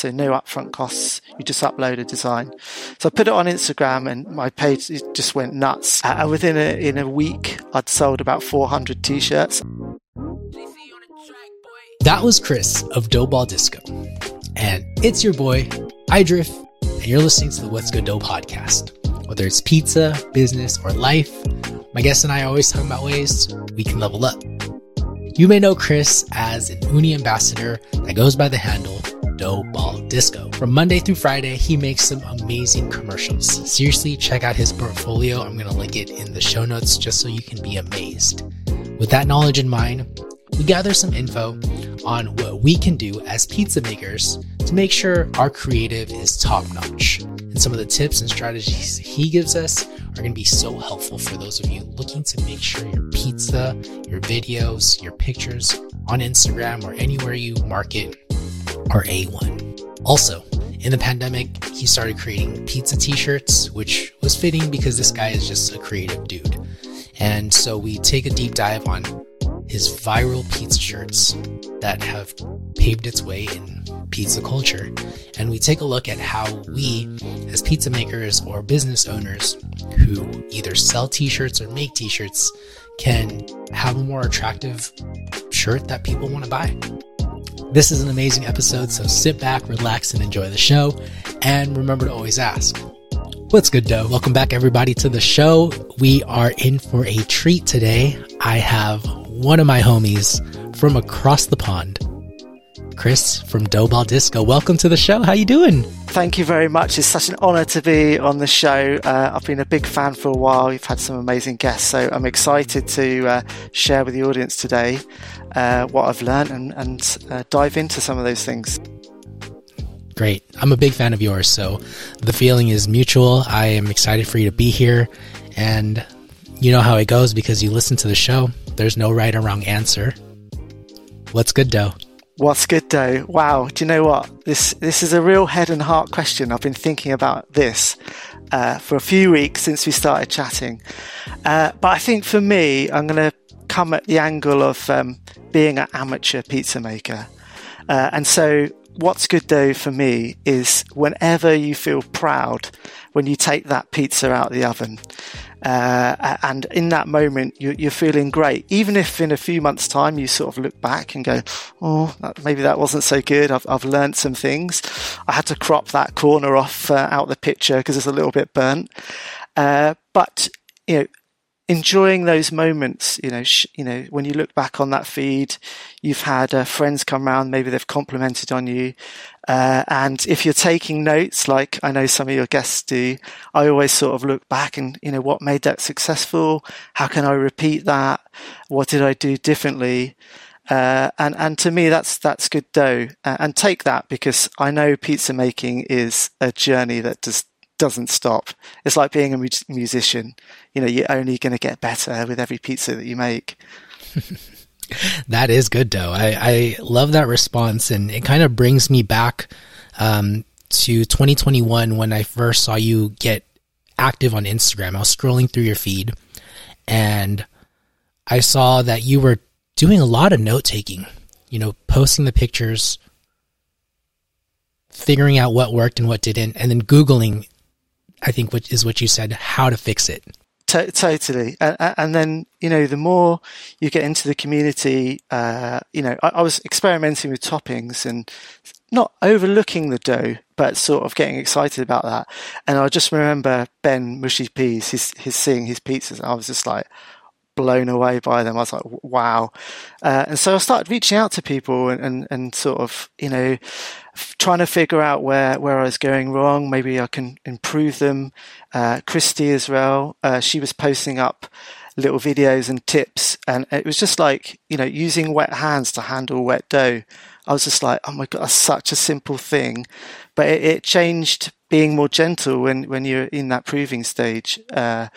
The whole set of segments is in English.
So no upfront costs. You just upload a design. So I put it on Instagram and my page just went nuts. Uh, and within a, in a week, I'd sold about 400 t-shirts. That was Chris of Doughball Disco. And it's your boy, Idrif, and you're listening to the What's Good Dough podcast. Whether it's pizza, business, or life, my guests and I always talk about ways we can level up. You may know Chris as an Ooni ambassador that goes by the handle Dough Ball Disco. From Monday through Friday, he makes some amazing commercials. Seriously, check out his portfolio. I'm going to link it in the show notes just so you can be amazed. With that knowledge in mind, we gather some info on what we can do as pizza makers to make sure our creative is top notch. And some of the tips and strategies he gives us are going to be so helpful for those of you looking to make sure your pizza, your videos, your pictures on Instagram or anywhere you market are A1. Also, in the pandemic, he started creating pizza t shirts, which was fitting because this guy is just a creative dude. And so we take a deep dive on his viral pizza shirts that have paved its way in pizza culture. And we take a look at how we, as pizza makers or business owners who either sell t shirts or make t shirts, can have a more attractive shirt that people want to buy. This is an amazing episode, so sit back, relax, and enjoy the show. And remember to always ask. What's good, dough? Welcome back, everybody, to the show. We are in for a treat today. I have one of my homies from across the pond, Chris from Doughball Disco. Welcome to the show. How are you doing? Thank you very much. It's such an honour to be on the show. Uh, I've been a big fan for a while. You've had some amazing guests, so I'm excited to uh, share with the audience today uh, what I've learned and, and uh, dive into some of those things. Great. I'm a big fan of yours, so the feeling is mutual. I am excited for you to be here, and you know how it goes because you listen to the show. There's no right or wrong answer. What's good, dough? What's good, though? Wow. Do you know what? This this is a real head and heart question. I've been thinking about this uh, for a few weeks since we started chatting. Uh, but I think for me, I'm going to come at the angle of um, being an amateur pizza maker. Uh, and so, what's good though for me is whenever you feel proud when you take that pizza out of the oven uh, and in that moment, you, are feeling great. Even if in a few months' time you sort of look back and go, "Oh, that, maybe that wasn't so good. I've, I've learned some things. I had to crop that corner off uh, out the picture because it's a little bit burnt." Uh, but you know, enjoying those moments. You know, sh- you know, when you look back on that feed, you've had uh, friends come around, maybe they've complimented on you, uh, and if you're taking notes, like I know some of your guests do, I always sort of look back and you know what made that successful. How can I repeat that? What did I do differently? Uh, and and to me that's that's good dough uh, and take that because I know pizza making is a journey that just doesn't stop. It's like being a mu- musician. You know, you're only going to get better with every pizza that you make. that is good, though. I, I love that response, and it kind of brings me back um, to 2021 when I first saw you get active on Instagram. I was scrolling through your feed, and I saw that you were doing a lot of note taking. You know, posting the pictures, figuring out what worked and what didn't, and then Googling I think what is what you said, how to fix it. T- totally. And, and, then, you know, the more you get into the community, uh, you know, I, I, was experimenting with toppings and not overlooking the dough, but sort of getting excited about that. And I just remember Ben Mushy Peas, his, his seeing his pizzas. And I was just like, blown away by them. I was like, wow. Uh, and so I started reaching out to people and, and, and sort of, you know, trying to figure out where, where I was going wrong. Maybe I can improve them. Uh, Christy as well, uh, she was posting up little videos and tips. And it was just like, you know, using wet hands to handle wet dough. I was just like, oh my God, that's such a simple thing. But it, it changed being more gentle when, when you're in that proving stage. Uh,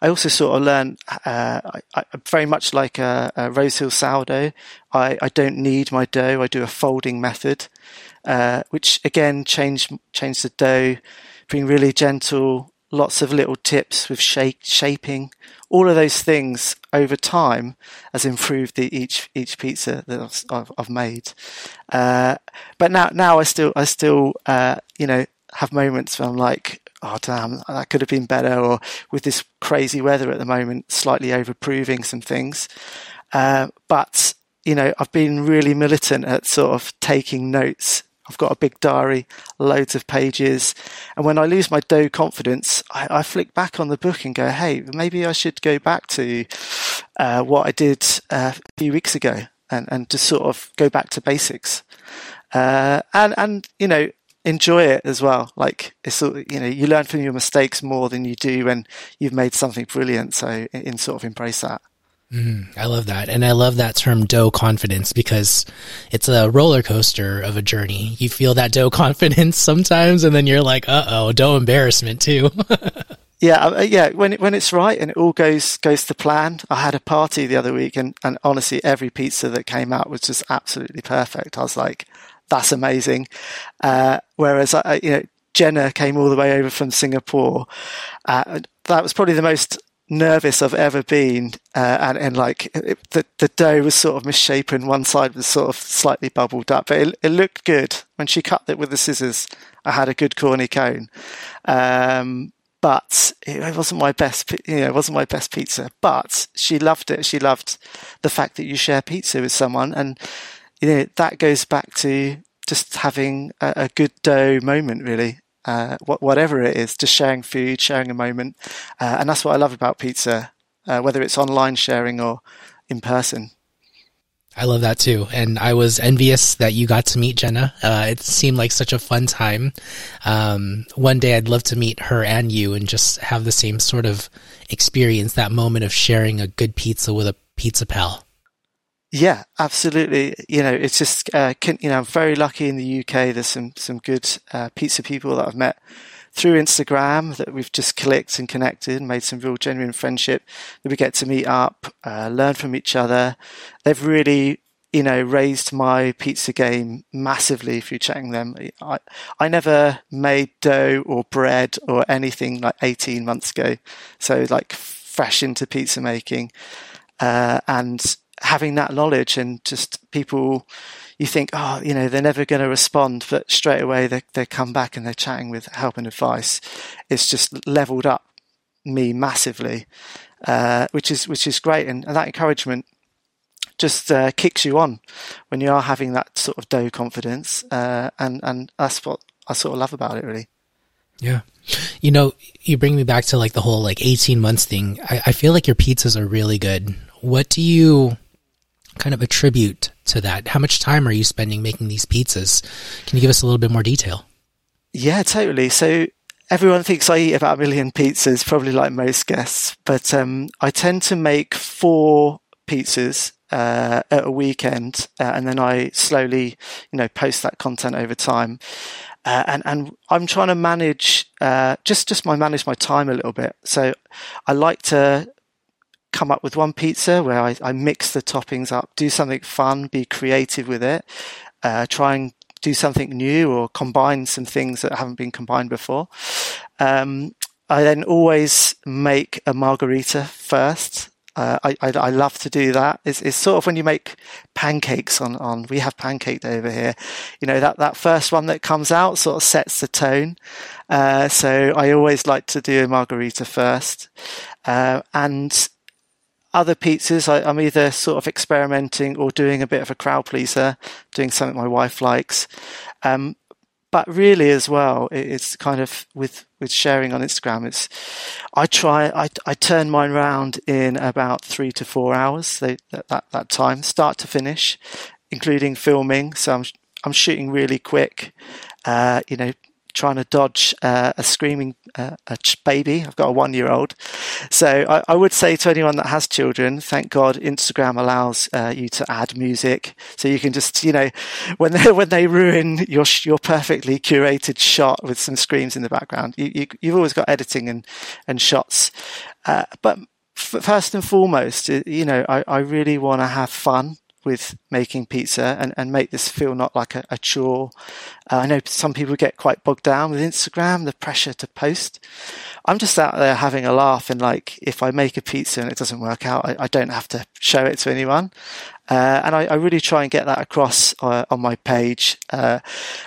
I also sort of learned, uh, I, I, very much like a, a Rose Hill sourdough, I, I don't knead my dough. I do a folding method uh, which again changed changed the dough, being really gentle. Lots of little tips with shape, shaping, all of those things over time has improved the, each each pizza that I've, I've made. Uh, but now now I still I still uh, you know have moments where I'm like, oh damn, that could have been better, or with this crazy weather at the moment, slightly overproving some things. Uh, but you know, I've been really militant at sort of taking notes I've got a big diary, loads of pages. And when I lose my dough confidence, I, I flick back on the book and go, hey, maybe I should go back to uh, what I did uh, a few weeks ago and, and just sort of go back to basics. Uh, and, and, you know, enjoy it as well. Like it's, you know, you learn from your mistakes more than you do when you've made something brilliant. So in sort of embrace that. Mm, I love that. And I love that term dough confidence because it's a roller coaster of a journey. You feel that dough confidence sometimes and then you're like, uh oh, dough embarrassment too. yeah, yeah. When it, when it's right and it all goes goes to plan. I had a party the other week and, and honestly every pizza that came out was just absolutely perfect. I was like, that's amazing. Uh, whereas I, you know, Jenna came all the way over from Singapore. Uh, that was probably the most nervous I've ever been, uh, and and like it, the the dough was sort of misshapen. One side was sort of slightly bubbled up, but it, it looked good when she cut it with the scissors. I had a good cornicione, um, but it wasn't my best. You know, it wasn't my best pizza. But she loved it. She loved the fact that you share pizza with someone, and you know that goes back to just having a, a good dough moment, really uh, whatever it is, just sharing food, sharing a moment. Uh, and that's what I love about pizza, uh, whether it's online sharing or in person. I love that too. And I was envious that you got to meet Jenna. Uh, it seemed like such a fun time. Um, one day I'd love to meet her and you and just have the same sort of experience, that moment of sharing a good pizza with a pizza pal. Yeah, absolutely. You know, it's just, uh, can, you know, I'm very lucky in the UK. There's some, some good, uh, pizza people that I've met through Instagram that we've just clicked and connected and made some real genuine friendship that we get to meet up, uh, learn from each other. They've really, you know, raised my pizza game massively through chatting them. I, I never made dough or bread or anything like 18 months ago. So like fresh into pizza making. Uh, and having that knowledge and just people you think, oh, you know, they're never going to respond, but straight away they they come back and they're chatting with help and advice. It's just leveled up me massively, uh, which is which is great, and, and that encouragement just uh, kicks you on when you are having that sort of dough confidence, uh, and and that's what I sort of love about it, really. Yeah. You know, you bring me back to like the whole like 18 months thing. I, I feel like your pizzas are really good. What do you kind of attribute to that? How much time are you spending making these pizzas? Can you give us a little bit more detail? Yeah, totally. So everyone thinks I eat about a million pizzas, probably like most guests, but um, I tend to make four pizzas uh, at a weekend, uh, and then I slowly, you know, post that content over time. Uh, and and I'm trying to manage uh, just just my manage my time a little bit. So I like to come up with one pizza where I, I mix the toppings up, do something fun, be creative with it, uh, try and do something new or combine some things that haven't been combined before. Um, I then always make a margarita first. Uh, I, I, I love to do that. It's, it's sort of when you make pancakes on, on we have pancake day over here. You know that that first one that comes out sort of sets the tone. Uh, so I always like to do a margarita first, uh, and other pizzas, I, am either sort of experimenting or doing a bit of a crowd pleaser, doing something my wife likes. Um, but really, as well, it's kind of with with sharing on Instagram. It's I try I I turn mine around in about three to four hours. They, that, that that time, start to finish, including filming. So I'm I'm shooting really quick. Uh, you know, trying to dodge uh, a screaming uh, a baby. I've got a one year old. So I, I, would say to anyone that has children, thank God Instagram allows uh, you to add music. So you can just, you know, when they, when they ruin your, your perfectly curated shot with some screams in the background, you, you, have always got editing and, and shots. Uh, but first and foremost, you know, I, I really want to have fun with making pizza and, and make this feel not like a, a chore. Uh, I know some people get quite bogged down with Instagram, the pressure to post. I'm just out there having a laugh and like, if I make a pizza and it doesn't work out, I, I don't have to show it to anyone. Uh, and I, I, really try and get that across uh, on my page. Uh,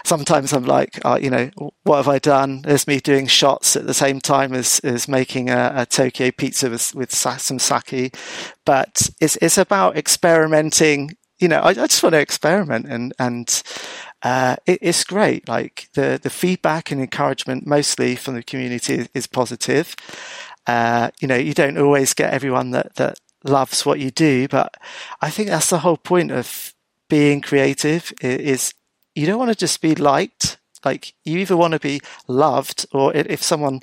sometimes I'm like, uh, you know, what have I done? There's me doing shots at the same time as, as making a, a Tokyo pizza with, with some sake. But it's, it's about experimenting. You know, I, I just want to experiment and, and, uh, it, it's great. Like the, the feedback and encouragement mostly from the community is, is positive. Uh, you know, you don't always get everyone that, that loves what you do. But I think that's the whole point of being creative is you don't want to just be liked. Like you either want to be loved or if someone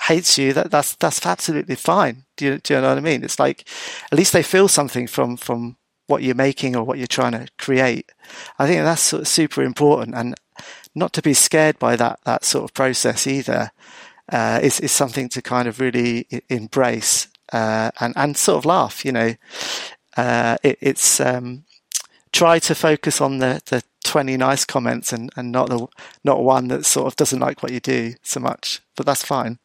hates you, that, that's, that's absolutely fine. Do you, do you know what I mean? It's like, at least they feel something from, from what you're making or what you're trying to create. I think that's sort of super important and not to be scared by that, that sort of process either. Uh, is, is something to kind of really embrace uh, and and sort of laugh. You know, uh, it, it's um, try to focus on the the twenty nice comments and and not the not one that sort of doesn't like what you do so much. But that's fine.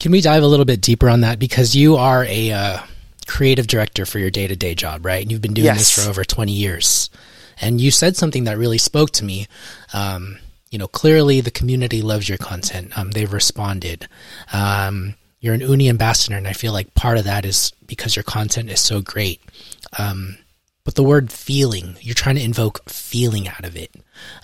Can we dive a little bit deeper on that because you are a uh, creative director for your day to day job, right? And you've been doing yes. this for over twenty years. And you said something that really spoke to me. Um, you know, clearly the community loves your content. Um, they've responded. Um, you're an Ooni ambassador, and I feel like part of that is because your content is so great. Um, but the word feeling, you're trying to invoke feeling out of it.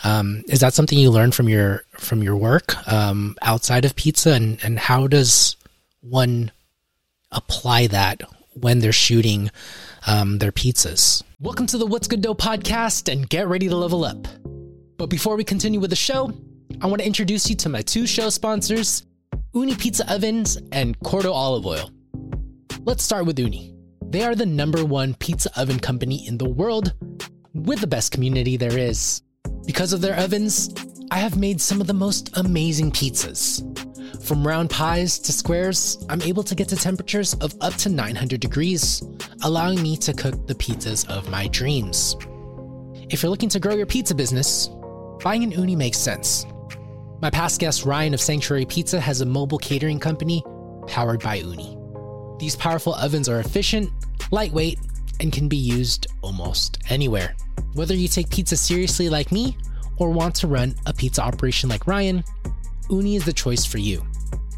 Um, is that something you learned from your from your work um, outside of pizza, and and how does one apply that when they're shooting um, their pizzas? Welcome to the What's Good Dough podcast, and get ready to level up. But before we continue with the show, I want to introduce you to my two show sponsors. Ooni Pizza Ovens, and Corto Olive Oil. Let's start with Ooni. They are the number one pizza oven company in the world with the best community there is. Because of their ovens, I have made some of the most amazing pizzas. From round pies to squares, I'm able to get to temperatures of up to 900 degrees, allowing me to cook the pizzas of my dreams. If you're looking to grow your pizza business, buying an Ooni makes sense. My past guest Ryan of Sanctuary Pizza has a mobile catering company powered by Ooni. These powerful ovens are efficient, lightweight, and can be used almost anywhere. Whether you take pizza seriously like me or want to run a pizza operation like Ryan, Ooni is the choice for you.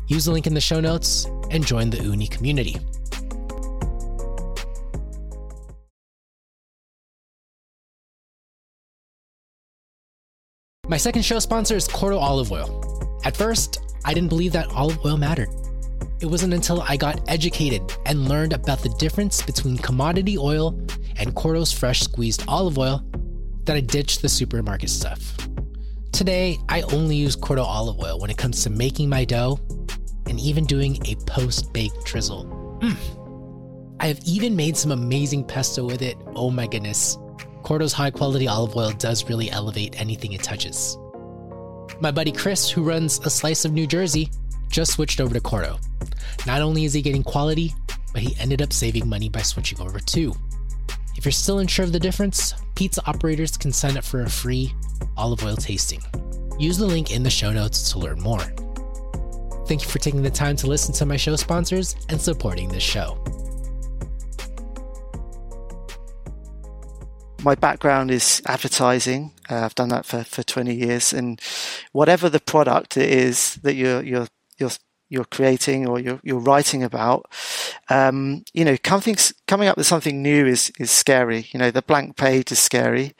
Use the link in the show notes and join the Ooni community. My second show sponsor is Corto Olive Oil. At first, I didn't believe that olive oil mattered. It wasn't until I got educated and learned about the difference between commodity oil and Corto's fresh squeezed olive oil that I ditched the supermarket stuff. Today, I only use Corto olive oil when it comes to making my dough and even doing a post baked drizzle. Mm. I have even made some amazing pesto with it. Oh my goodness. Corto's high quality olive oil does really elevate anything it touches. My buddy Chris, who runs a slice of New Jersey, just switched over to Corto. Not only is he getting quality, but he ended up saving money by switching over too. If you're still unsure of the difference, pizza operators can sign up for a free olive oil tasting. Use the link in the show notes to learn more. Thank you for taking the time to listen to my show sponsors and supporting this show. My background is advertising. Uh, I've done that for, for 20 years, and whatever the product is that you're you're you're you're creating or you're you're writing about, um, you know, coming coming up with something new is is scary. You know, the blank page is scary,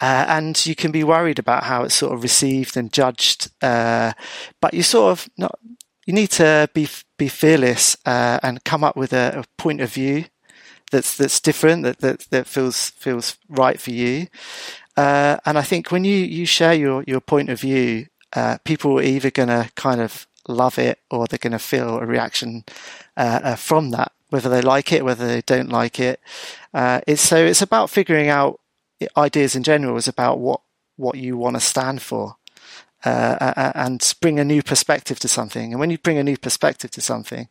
uh, and you can be worried about how it's sort of received and judged. Uh, but you sort of not. You need to be be fearless uh, and come up with a, a point of view that's that's different that that, that feels feels right for you. Uh, and I think when you you share your your point of view, uh, people are either going to kind of love it or they're going to feel a reaction uh, uh, from that, whether they like it, whether they don't like it. Uh, it's so it's about figuring out ideas in general. Is about what what you want to stand for. Uh, and bring a new perspective to something. And when you bring a new perspective to something,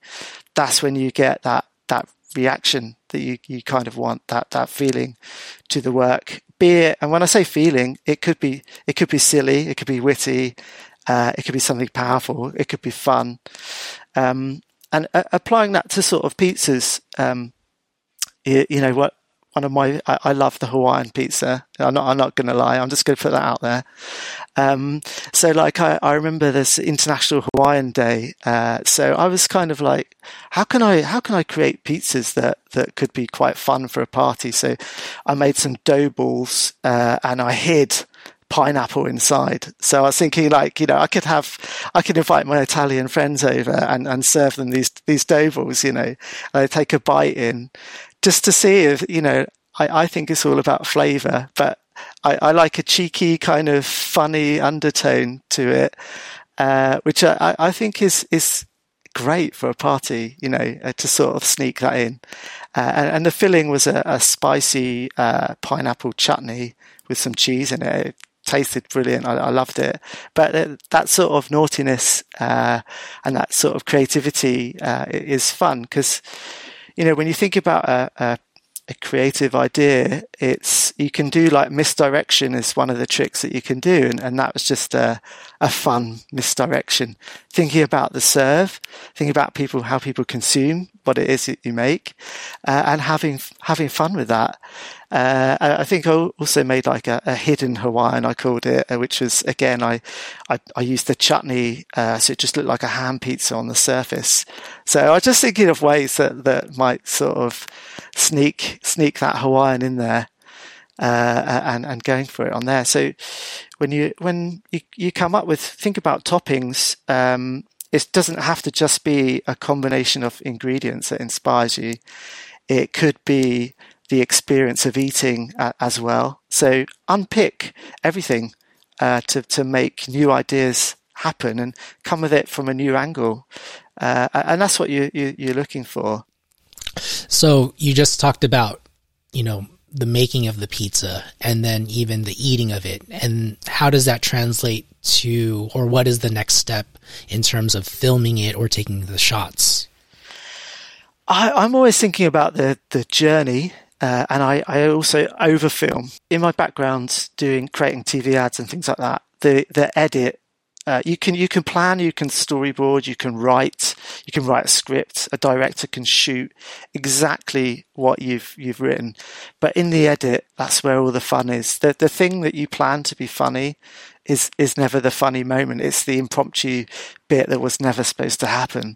that's when you get that that reaction that you, you kind of want that that feeling to the work be it, and when I say feeling, it could be it could be silly, it could be witty, uh, it could be something powerful, it could be fun, um, and uh, applying that to sort of pizzas. Um, you, you know what one of my I, I, love the Hawaiian pizza. I'm not I'm not gonna lie. I'm just gonna put that out there. Um, so like I, I remember this International Hawaiian Day. Uh, so I was kind of like, how can I how can I create pizzas that that could be quite fun for a party? So I made some dough balls uh, and I hid pineapple inside. So I was thinking like, you know, I could have, I could invite my Italian friends over and, and serve them these, these dough balls, you know, and they take a bite in just to see if, you know, I, I think it's all about flavor, but I, I, like a cheeky kind of funny undertone to it, uh, which I, I, think is, is great for a party, you know, uh, to sort of sneak that in. Uh, and, and, the filling was a, a spicy uh, pineapple chutney with some cheese in it. It tasted brilliant. I, I loved it. But uh, that sort of naughtiness uh, and that sort of creativity is fun because you know, when you think about a, a, a, creative idea, it's you can do like misdirection is one of the tricks that you can do, and, and that was just a, a fun misdirection. Thinking about the serve, thinking about people, how people consume what it is that you make, uh, and having having fun with that. Uh, I think I also made like a, a, hidden Hawaiian, I called it, uh, which was again I I, I used the chutney, uh, so it just looked like a ham pizza on the surface. So I was just thinking of ways that that might sort of sneak sneak that Hawaiian in there. Uh, and and going for it on there. So when you when you, you come up with think about toppings, um, it doesn't have to just be a combination of ingredients that inspires you. It could be the experience of eating uh, as well. So unpick everything uh, to to make new ideas happen and come with it from a new angle, uh, and that's what you, you you're looking for. So you just talked about you know the making of the pizza and then even the eating of it and how does that translate to or what is the next step in terms of filming it or taking the shots I, am always thinking about the the journey uh, and I, I also overfilm in my background doing creating TV ads and things like that. The the edit uh, you can you can plan, you can storyboard, you can write, you can write a script. A director can shoot exactly what you've you've written, but in the edit, that's where all the fun is. The the thing that you plan to be funny is is never the funny moment. It's the impromptu bit that was never supposed to happen,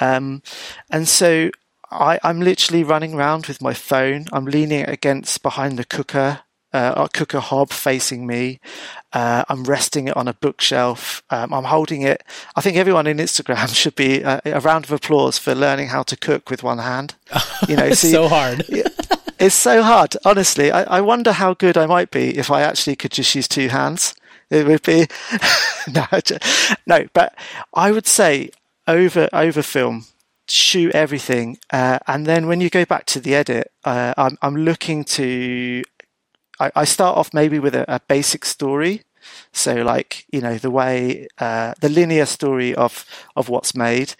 um, and so I, I'm literally running around with my phone. I'm leaning against behind the cooker, uh, cooker hob facing me. Uh, I'm resting it on a bookshelf. Um, I'm holding it. I think everyone in Instagram should be uh, a round of applause for learning how to cook with one hand. You know, it's so hard. it's so hard. Honestly, I, I wonder how good I might be if I actually could just use two hands. It would be no, no, but I would say over over film shoot everything, uh, and then when you go back to the edit, uh, I'm, I'm looking to. I, I, start off maybe with a, a, basic story, so like you know the way uh, the linear story of of what's made,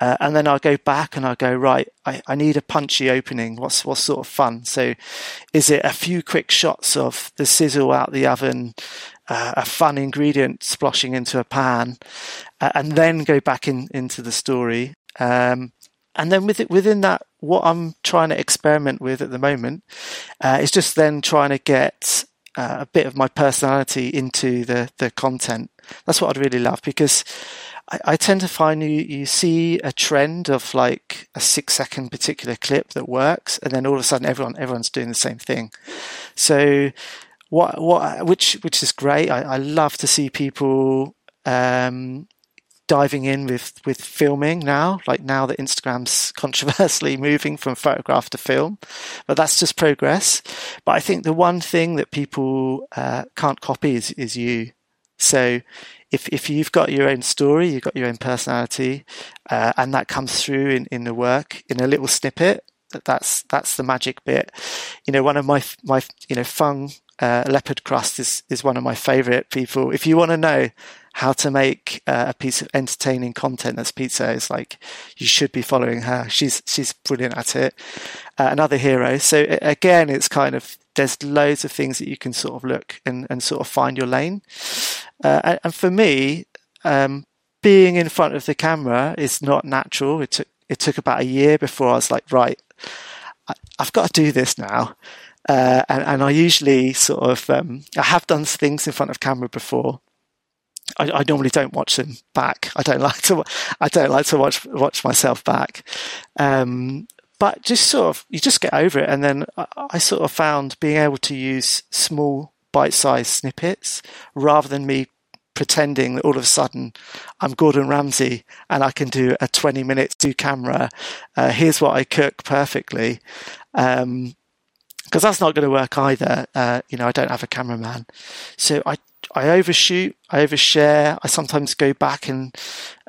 uh, and then I'll go back and I'll go right. I, I need a punchy opening. What's what's sort of fun? So, is it a few quick shots of the sizzle out the oven? Uh, a fun ingredient splashing into a pan, uh, and then go back in, into the story. Um, and then with it, within that, what I'm trying to experiment with at the moment uh, is just then trying to get uh, a bit of my personality into the the content. That's what I'd really love because I, I, tend to find you you see a trend of like a six second particular clip that works, and then all of a sudden everyone everyone's doing the same thing. So what what which which is great. I, I love to see people um, diving in with with filming now like now that instagram's controversially moving from photograph to film. But that's just progress. But i think the one thing that people uh, can't copy is, is you. So if if you've got your own story you've got your own personality uh, and that comes through in, in the work in a little snippet that's that's the magic bit. You know one of my my you know fung uh, leopard crust is is one of my favorite people. If you want to know how to make uh, a piece of entertaining content that's pizza is like you should be following her she's she's brilliant at it uh, another hero so again it's kind of there's loads of things that you can sort of look and, and sort of find your lane. Uh, and, and, for me, um, being in front of the camera is not natural. It took it took about a year before I was like, right, I, have got to do this now. Uh, and, and, I usually sort of um, I have done things in front of camera before. I, I, normally don't watch them back. I don't like to. I don't like to watch watch myself back. Um, but just sort of you just get over it, and then I, I sort of found being able to use small bite-sized snippets rather than me pretending that all of a sudden I'm Gordon Ramsay and I can do a 20 minutes to camera. Uh, here's what I cook perfectly. Um, because that's not going to work either. Uh, you know, I don't have a cameraman, so I I overshoot, I overshare. I sometimes go back and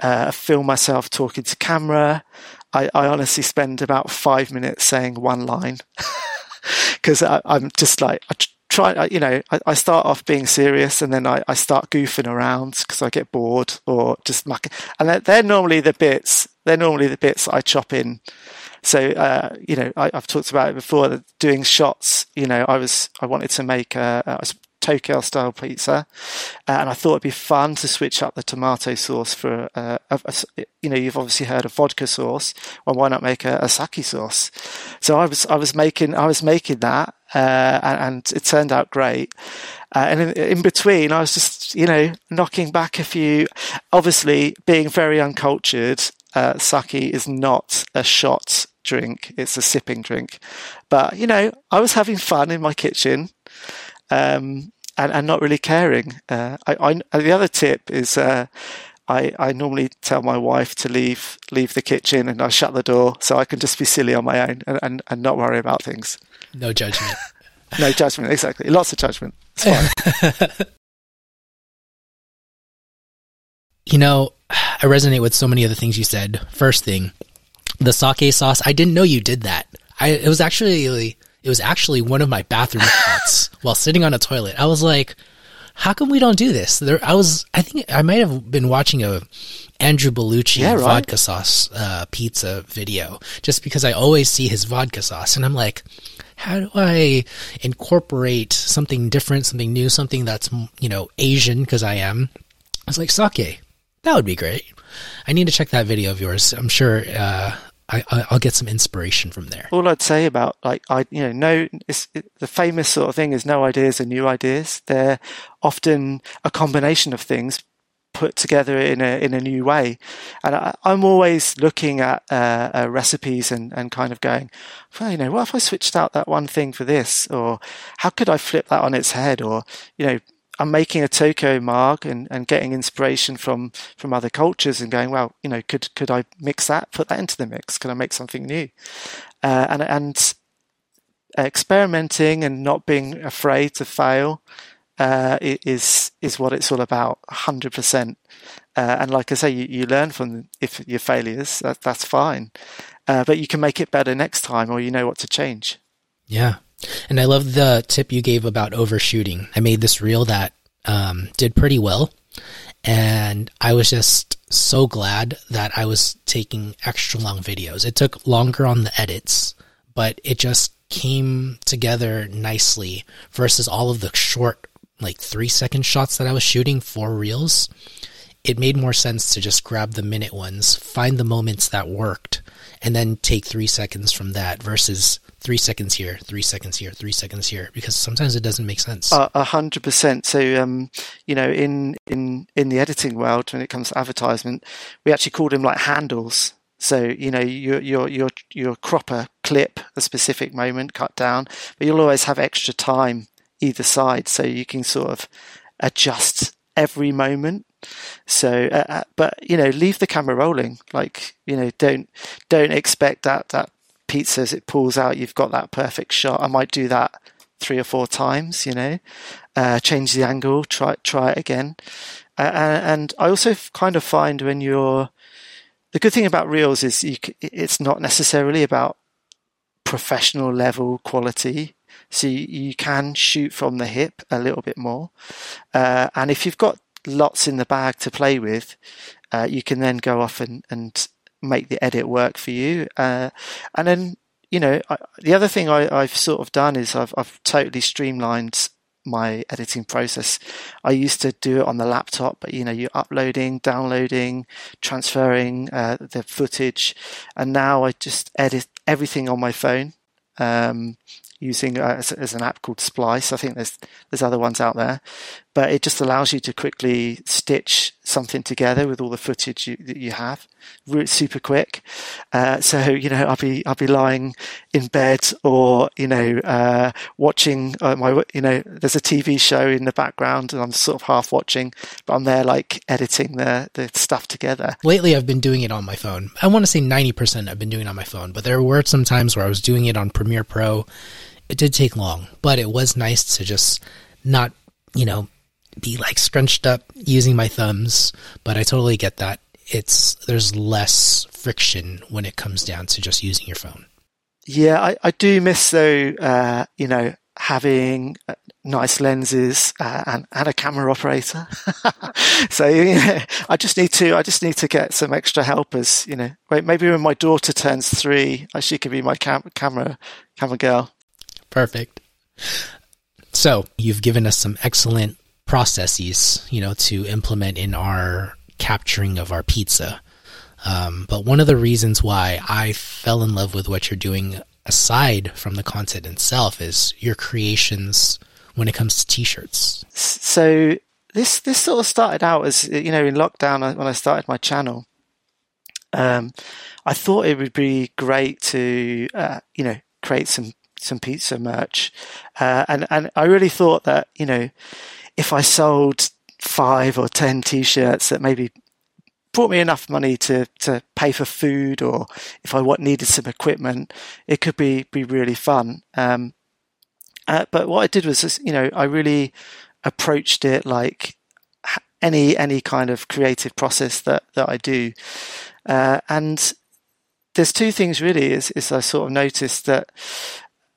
uh, film myself talking to camera. I, I honestly spend about five minutes saying one line because I'm just like I try. You know, I, I, start off being serious and then I, I start goofing around because I get bored or just mucking. And they're, they're normally the bits. They're normally the bits I chop in so, uh, you know, I, have talked about it before. Doing shots, you know, I was I wanted to make a, a Tokyo style pizza, uh, and I thought it'd be fun to switch up the tomato sauce for uh, a, a, you know you've obviously heard of vodka sauce. Well, why not make a, a sake sauce? So I was I was making I was making that, uh, and, and, it turned out great. Uh, and in, in, between, I was just you know knocking back a few. Obviously, being very uncultured, uh, sake is not a shot drink; it's a sipping drink. But you know, I was having fun in my kitchen, um, and, and, not really caring. Uh, I, I, the other tip is. Uh, I, I normally tell my wife to leave leave the kitchen and I shut the door so I can just be silly on my own and, and, and not worry about things. No judgment. no judgment, exactly. Lots of judgment. It's fine. you know, I resonate with so many of the things you said. First thing, the sake sauce. I didn't know you did that. I it was actually it was actually one of my bathroom thoughts while sitting on a toilet. I was like, how come we don't do this? There, I was, I think I might have been watching a Andrew Bellucci yeah, right. vodka sauce uh, pizza video just because I always see his vodka sauce, and I'm like, how do I incorporate something different, something new, something that's you know Asian because I am. I was like sake. That would be great. I need to check that video of yours. I'm sure uh, I, will get some inspiration from there. All I'd say about like I, you know, no, it, the famous sort of thing is no ideas are new ideas. They're often a combination of things put together in a in a new way. And I, am always looking at uh, uh, recipes and, and kind of going, well, you know, what if I switched out that one thing for this, or how could I flip that on its head, or you know, I'm making a Tokyo mark and, and getting inspiration from, from other cultures and going, well, you know, could could I mix that, put that into the mix? Could I make something new? Uh, and and experimenting and not being afraid to fail uh, is is what it's all about, hundred uh, percent. And like I say, you, you learn from if your failures. That, that's fine, uh, but you can make it better next time, or you know what to change. Yeah, and I love the tip you gave about overshooting. I made this reel that um, did pretty well. And I was just so glad that I was taking extra long videos. It took longer on the edits, but it just came together nicely versus all of the short, like three second shots that I was shooting for reels. It made more sense to just grab the minute ones, find the moments that worked, and then take three seconds from that versus three seconds here, three seconds here, three seconds here, because sometimes it doesn't make sense. A hundred percent. So, um, you know, in in in the editing world, when it comes to advertisement, we actually call them like handles. So, you know, your your your your cropper clip a specific moment, cut down, but you'll always have extra time either side, so you can sort of adjust every moment. So, uh, uh but you know, leave the camera rolling. Like, you know, don't don't expect that that pizza as it pulls out, you've got that perfect shot. I might do that three or four times, you know, uh, change the angle, try try it again. Uh, and I also kind of find when you're the good thing about reels is you, it's not necessarily about professional level quality. So you, you, can shoot from the hip a little bit more. Uh, and if you've got lots in the bag to play with, uh, you can then go off and, and make the edit work for you. Uh, and then you know, I, the other thing I, have sort of done is I've, I've totally streamlined my editing process. I used to do it on the laptop, but you know, you're uploading, downloading, transferring uh, the footage, and now I just edit everything on my phone. Um, using uh, as, as, an app called Splice. I think there's there's other ones out there, but it just allows you to quickly stitch something together with all the footage you, that you have, super quick. Uh, so you know, I'll be I'll be lying in bed or you know uh, watching uh, my you know there's a TV show in the background and I'm sort of half watching, but I'm there like editing the the stuff together. Lately, I've been doing it on my phone. I want to say ninety percent I've been doing it on my phone, but there were some times where I was doing it on Premiere Pro it did take long, but it was nice to just not, you know, be like scrunched up using my thumbs. But I totally get that. It's there's less friction when it comes down to just using your phone. Yeah, I, I do miss though, uh, you know, having uh, nice lenses uh, and, and a camera operator. so yeah, I just need to I just need to get some extra helpers. You know, wait, maybe when my daughter turns three, she could be my cam- camera camera girl. Perfect. So you've given us some excellent processes, you know, to implement in our capturing of our pizza. Um, but one of the reasons why I fell in love with what you're doing, aside from the content itself, is your creations when it comes to t-shirts. So this this sort of started out as you know in lockdown when I started my channel. Um, I thought it would be great to uh, you know create some some pizza merch, uh, and and I really thought that you know if I sold five or ten t-shirts that maybe brought me enough money to to pay for food, or if I what needed some equipment, it could be be really fun. Um, uh, but what I did was, you know, I really approached it like any any kind of creative process that that I do, uh, and there's two things really. Is is I sort of noticed that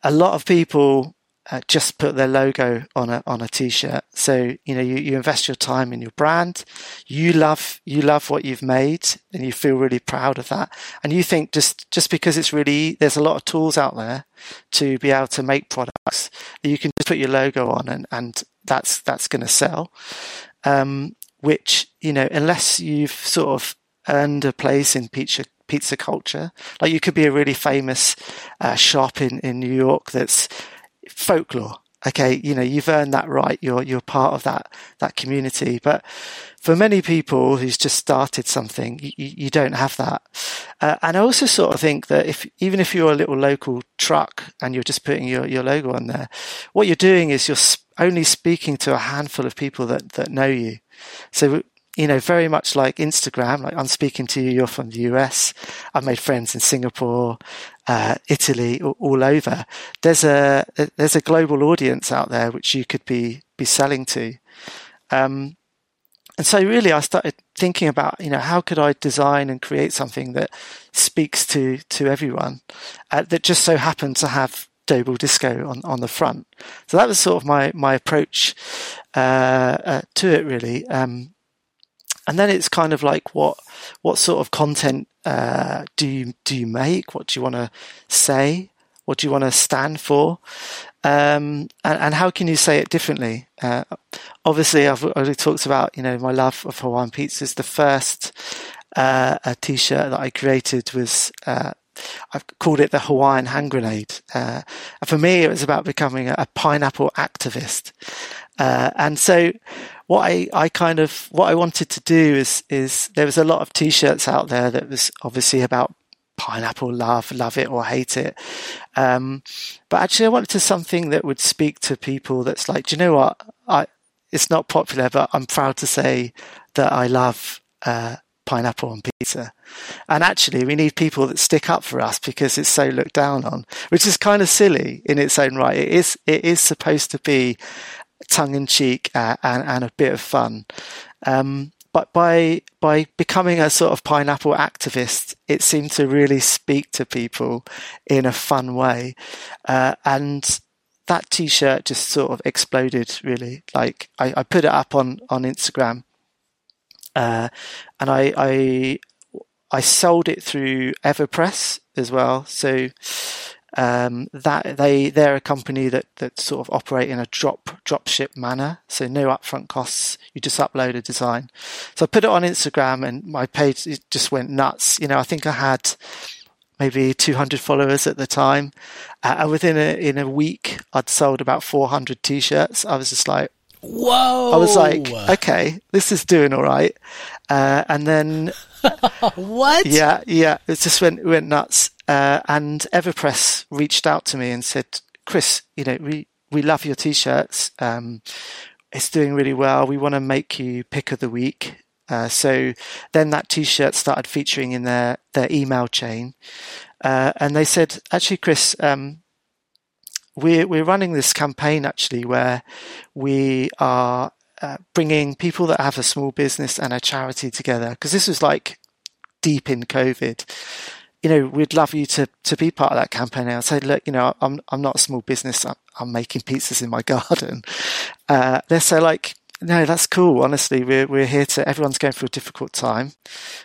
a lot of people uh, just put their logo on a on a t-shirt. So you know you, you invest your time in your brand. You love you love what you've made, and you feel really proud of that. And you think just just because it's really there's a lot of tools out there to be able to make products that you can just put your logo on, and and that's that's going to sell. Um, which you know unless you've sort of earned a place in pizza pizza culture. Like you could be a really famous uh, shop in, in New York that's folklore. Okay, you know you've earned that right. You're you're part of that that community. But for many people who's just started something, you, you don't have that. Uh, and I also sort of think that if even if you're a little local truck and you're just putting your, your logo on there, what you're doing is you're only speaking to a handful of people that that know you. So you know, very much like Instagram, like I'm speaking to you, you're from the US. I've made friends in Singapore, uh, Italy, all, all, over. There's a, there's a global audience out there which you could be, be selling to. Um, and so really I started thinking about, you know, how could I design and create something that speaks to, to everyone, uh, that just so happened to have Doughball Disco on, on the front. So that was sort of my, my approach, uh, uh to it really. Um, and then it's kind of like what what sort of content uh, do you do you make? What do you want to say? What do you want to stand for? Um, and, and, how can you say it differently? Uh, obviously, I've already talked about you know my love of Hawaiian pizzas. The first uh, a t-shirt that I created was uh, I've called it the Hawaiian hand grenade. Uh, for me, it was about becoming a, a pineapple activist. Uh, and so what I, I kind of what I wanted to do is is there was a lot of t-shirts out there that was obviously about pineapple love, love it or hate it. Um, but actually, I wanted to something that would speak to people. That's like, do you know what? I it's not popular, but I'm proud to say that I love uh, pineapple on pizza. And actually, we need people that stick up for us because it's so looked down on, which is kind of silly in its own right. It is it is supposed to be tongue in cheek uh, and, and, a bit of fun. Um, but by by becoming a sort of pineapple activist, it seemed to really speak to people in a fun way, uh, and that T-shirt just sort of exploded. Really, like I, I put it up on on Instagram, uh, and I, I I sold it through Everpress as well. So Um, that they they're a company that that sort of operate in a drop drop ship manner, so no upfront costs. You just upload a design. So I put it on Instagram, and my page just went nuts. You know, I think I had maybe 200 followers at the time. Uh, and within a in a week, I'd sold about 400 t-shirts. I was just like, Whoa! I was like, okay, this is doing all right. Uh, and then what? Yeah, yeah, it just went went nuts. Uh, and Everpress reached out to me and said, Chris, you know, we we love your t-shirts. Um, it's doing really well. We want to make you pick of the week. Uh, so then that T-shirt started featuring in their their email chain, uh, and they said, actually, Chris, um, we're we're running this campaign actually where we are uh, bringing people that have a small business and a charity together because this was like deep in COVID. You know, we'd love you to to be part of that campaign. I said, look, you know, I'm I'm not a small business. I'm, I'm making pizzas in my garden. Uh, they're so like, no, that's cool. Honestly, we're we're here to. Everyone's going through a difficult time,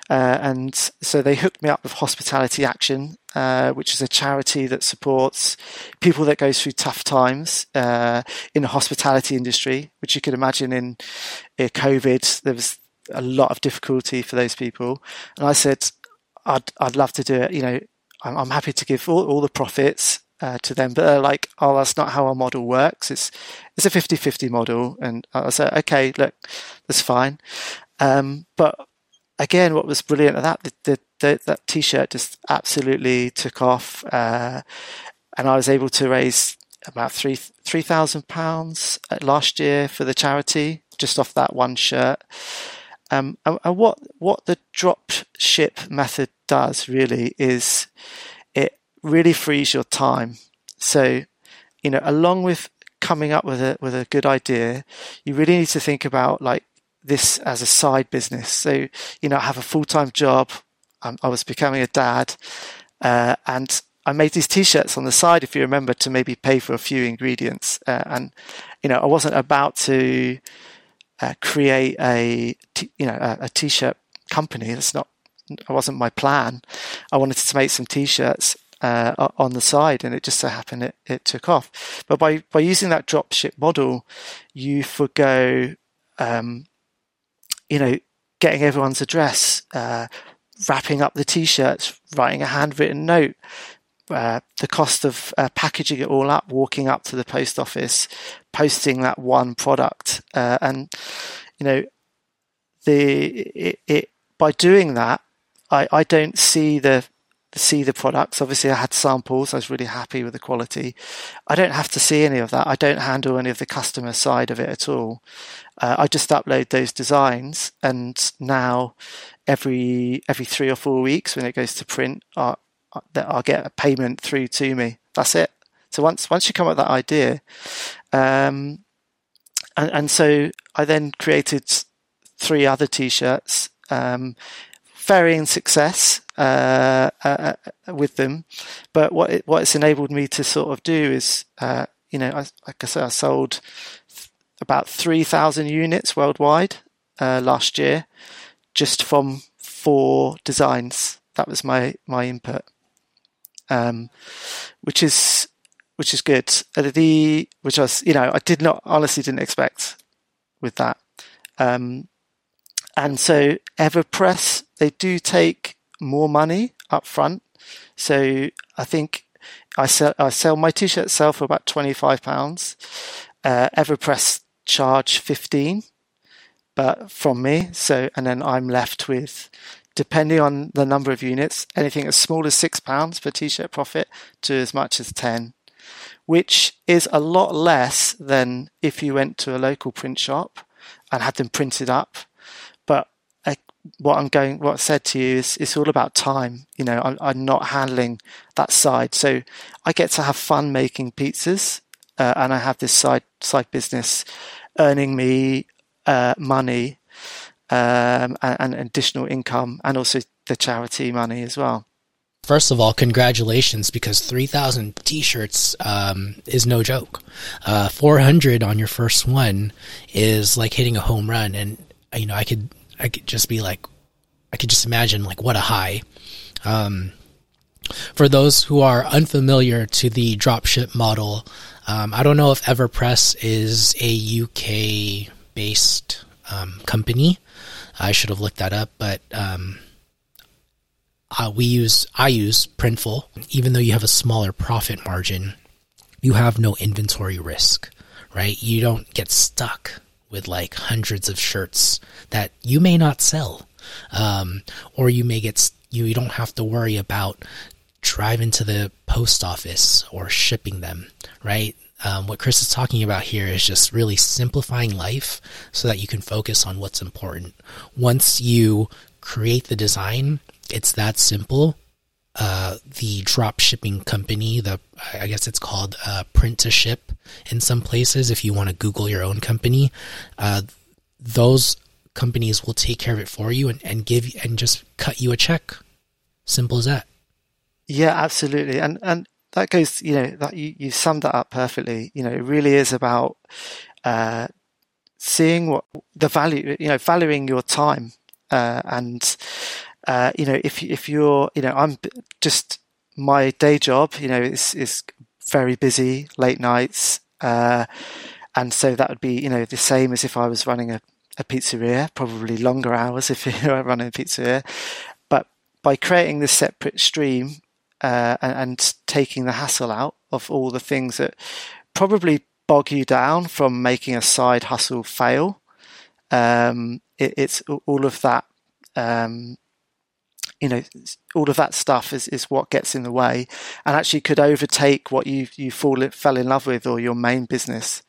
uh, and so they hooked me up with Hospitality Action, uh, which is a charity that supports people that go through tough times uh, in the hospitality industry. Which you could imagine in, in COVID, there was a lot of difficulty for those people. And I said, I'd I'd love to do it. You know, I'm, I'm happy to give all, all the profits uh, to them, but they're like, oh, that's not how our model works. It's it's a 50-50 model, and I said, okay, look, that's fine. Um, but again, what was brilliant at that, the, the, that t-shirt just absolutely took off, uh, and I was able to raise about three three thousand pounds last year for the charity just off that one shirt. Um, and, and what what the drop ship method does really is it really frees your time. So, you know, along with coming up with a with a good idea, you really need to think about like this as a side business. So, you know, I have a full time job. Um, I was becoming a dad, uh, and I made these t-shirts on the side, if you remember, to maybe pay for a few ingredients. Uh, and you know, I wasn't about to uh, create a t- you know a, a t-shirt company. That's not. It wasn't my plan. I wanted to make some t-shirts uh, on the side, and it just so happened it, it took off. But by by using that dropship model, you forgo, um, you know, getting everyone's address, uh, wrapping up the t-shirts, writing a handwritten note, uh, the cost of uh, packaging it all up, walking up to the post office, posting that one product, uh, and you know, the it, it by doing that, I, I don't see the see the products. Obviously, I had samples. I was really happy with the quality. I don't have to see any of that. I don't handle any of the customer side of it at all. Uh, I just upload those designs, and now every every three or four weeks when it goes to print, I'll, I'll get a payment through to me. That's it. So once once you come up with that idea, um, and, and so I then created three other t-shirts. Um, varying success uh, uh, uh, with them, but what it, what it's enabled me to sort of do is, uh, you know, I, like I said, I sold about three thousand units worldwide uh, last year, just from four designs. That was my my input, um, which is which is good. The which I was, you know, I did not honestly didn't expect with that. Um, and so Everpress, they do take more money up front. So I think I sell I sell my t-shirt sell for about twenty five pounds. Uh, Everpress charge fifteen, but from me. So and then I'm left with, depending on the number of units, anything as small as six pounds per t-shirt profit to as much as ten, which is a lot less than if you went to a local print shop and had them printed up But what I'm going, what I said to you is it's all about time. You know, I'm, I'm not handling that side, so I get to have fun making pizzas, uh, and I have this side side business earning me uh, money um, and, and, additional income, and also the charity money as well. First of all, congratulations because 3,000 t shirts um, is no joke. Uh, 400 on your first one is like hitting a home run. And, you know, I could I could just be like, I could just imagine like what a high. Um, For those who are unfamiliar to the dropship model, um, I don't know if Everpress is a UK based um, company. I should have looked that up, but um, uh, we use I use Printful. Even though you have a smaller profit margin, you have no inventory risk, right? You don't get stuck with like hundreds of shirts that you may not sell, um, or you may get you don't have to worry about driving to the post office or shipping them, right? Um, what Chris is talking about here is just really simplifying life so that you can focus on what's important. Once you create the design, it's that simple. Uh, the drop shipping company, the I guess it's called uh, print to ship in some places. If you want to Google your own company, uh, those companies will take care of it for you and, and give and just cut you a check. Simple as that. Yeah, absolutely. And and that goes, you know, that you, you summed that up perfectly. You know, it really is about uh, seeing what the value, you know, valuing your time. Uh, and, uh, you know, if, if you're, you know, I'm just, my day job, you know, is, is very busy, late nights. Uh, and so that would be, you know, the same as if I was running a, a pizzeria, probably longer hours if you're running a pizzeria. But by creating this separate stream, uh, and, and, taking the hassle out of all the things that probably bog you down from making a side hustle fail. Um, it, it's all of that, um, you know, all of that stuff is, is what gets in the way and actually could overtake what you, you fall, fell in love with or your main business.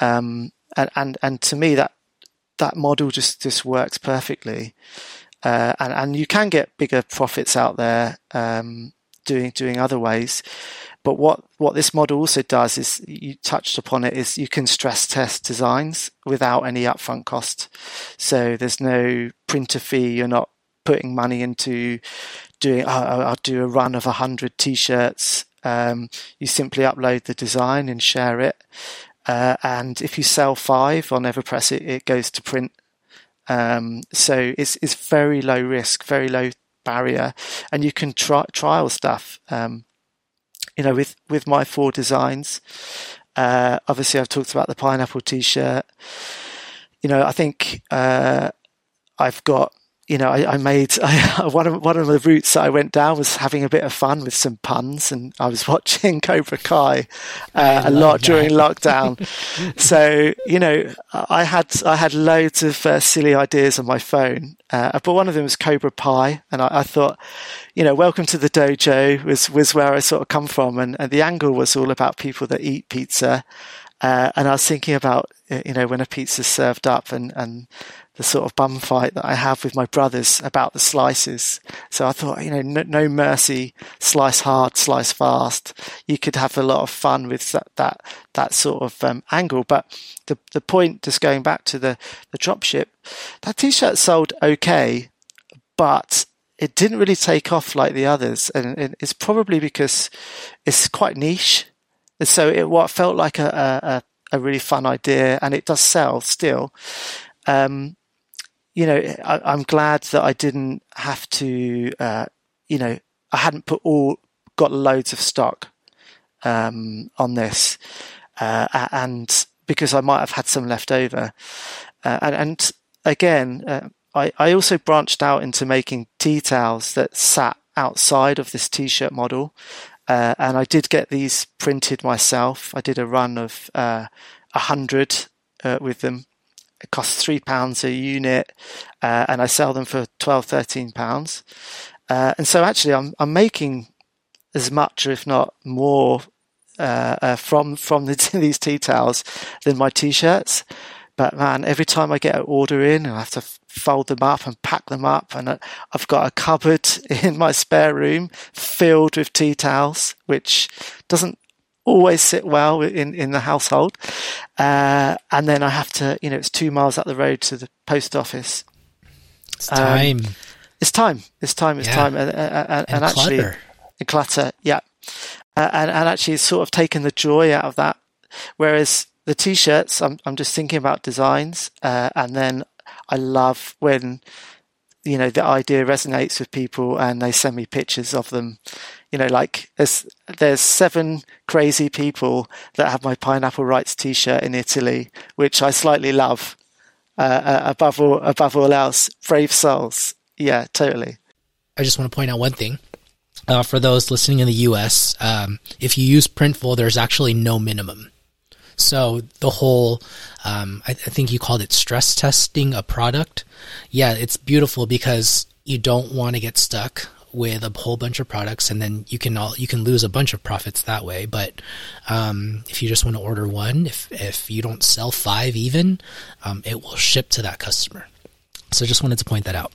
Um, and, and, and to me, that, that model just, just works perfectly. Uh, and, and you can get bigger profits out there. Um, doing doing other ways. But what, what this model also does is you touched upon it is you can stress test designs without any upfront cost. So there's no printer fee. You're not putting money into doing, oh, I'll do a run of a hundred t-shirts. Um, you simply upload the design and share it. Uh, and if you sell five on Everpress, it, it goes to print. Um, so it's, it's very low risk, very low barrier, and you can try, trial stuff. Um, you know, with with my four designs. Uh, obviously, I've talked about the pineapple T-shirt. You know, I think uh, I've got you know, I, I made I, one of one of the routes that I went down was having a bit of fun with some puns, and I was watching Cobra Kai uh, a lot that. during lockdown. so you know, I had I had loads of uh, silly ideas on my phone, uh, but one of them was Cobra Pie, and I, I, thought, you know, welcome to the dojo was was where I sort of come from, and, and the angle was all about people that eat pizza. Uh, and I was thinking about, uh, you know, when a pizza's served up and, and the sort of bum fight that I have with my brothers about the slices. So I thought, you know, no, no, mercy, slice hard, slice fast. You could have a lot of fun with that that, that sort of um, angle. But the the point, just going back to the the dropship, that t-shirt sold okay, but it didn't really take off like the others, and it's probably because it's quite niche. And so it what felt like a, a a really fun idea, and it does sell still. Um, you know, I, am glad that I didn't have to, uh, you know, I hadn't put all, got loads of stock um, on this, uh, and because I might have had some left over. Uh, and, and, again, uh, I, I also branched out into making tea towels that sat outside of this t-shirt model. Uh, and I did get these printed myself. I did a run of uh, a hundred with them it costs three pounds a unit, uh, and I sell them for 12, 13 pounds. Uh, and so actually, I'm I'm making as much, if not more, uh, uh from from the, these tea towels than my t-shirts. But man, every time I get an order in, I have to fold them up and pack them up. And I've got a cupboard in my spare room filled with tea towels, which doesn't always sit well in, in the household. Uh, and then I have to, you know, it's two miles up the road to the post office. It's time. Um, it's time. It's time. It's yeah. time. And, and, and, and actually, clutter. and clutter. Yeah. Uh, and, and actually, it's sort of taken the joy out of that. Whereas the t-shirts, I'm, I'm just thinking about designs. Uh, and then I love when you know the idea resonates with people and they send me pictures of them you know like there's there's seven crazy people that have my pineapple rights t-shirt in italy which i slightly love. Uh, uh, above all above all else brave souls. Yeah totally. I just want to point out one thing. Uh, for those listening in the us um, if you use printful there's actually no minimum. So the whole, um, I, I, think you called it stress testing a product. Yeah, it's beautiful because you don't want to get stuck with a whole bunch of products and then you can all you can lose a bunch of profits that way. But um, if you just want to order one if if you don't sell five even um, it will ship to that customer. So just wanted to point that out.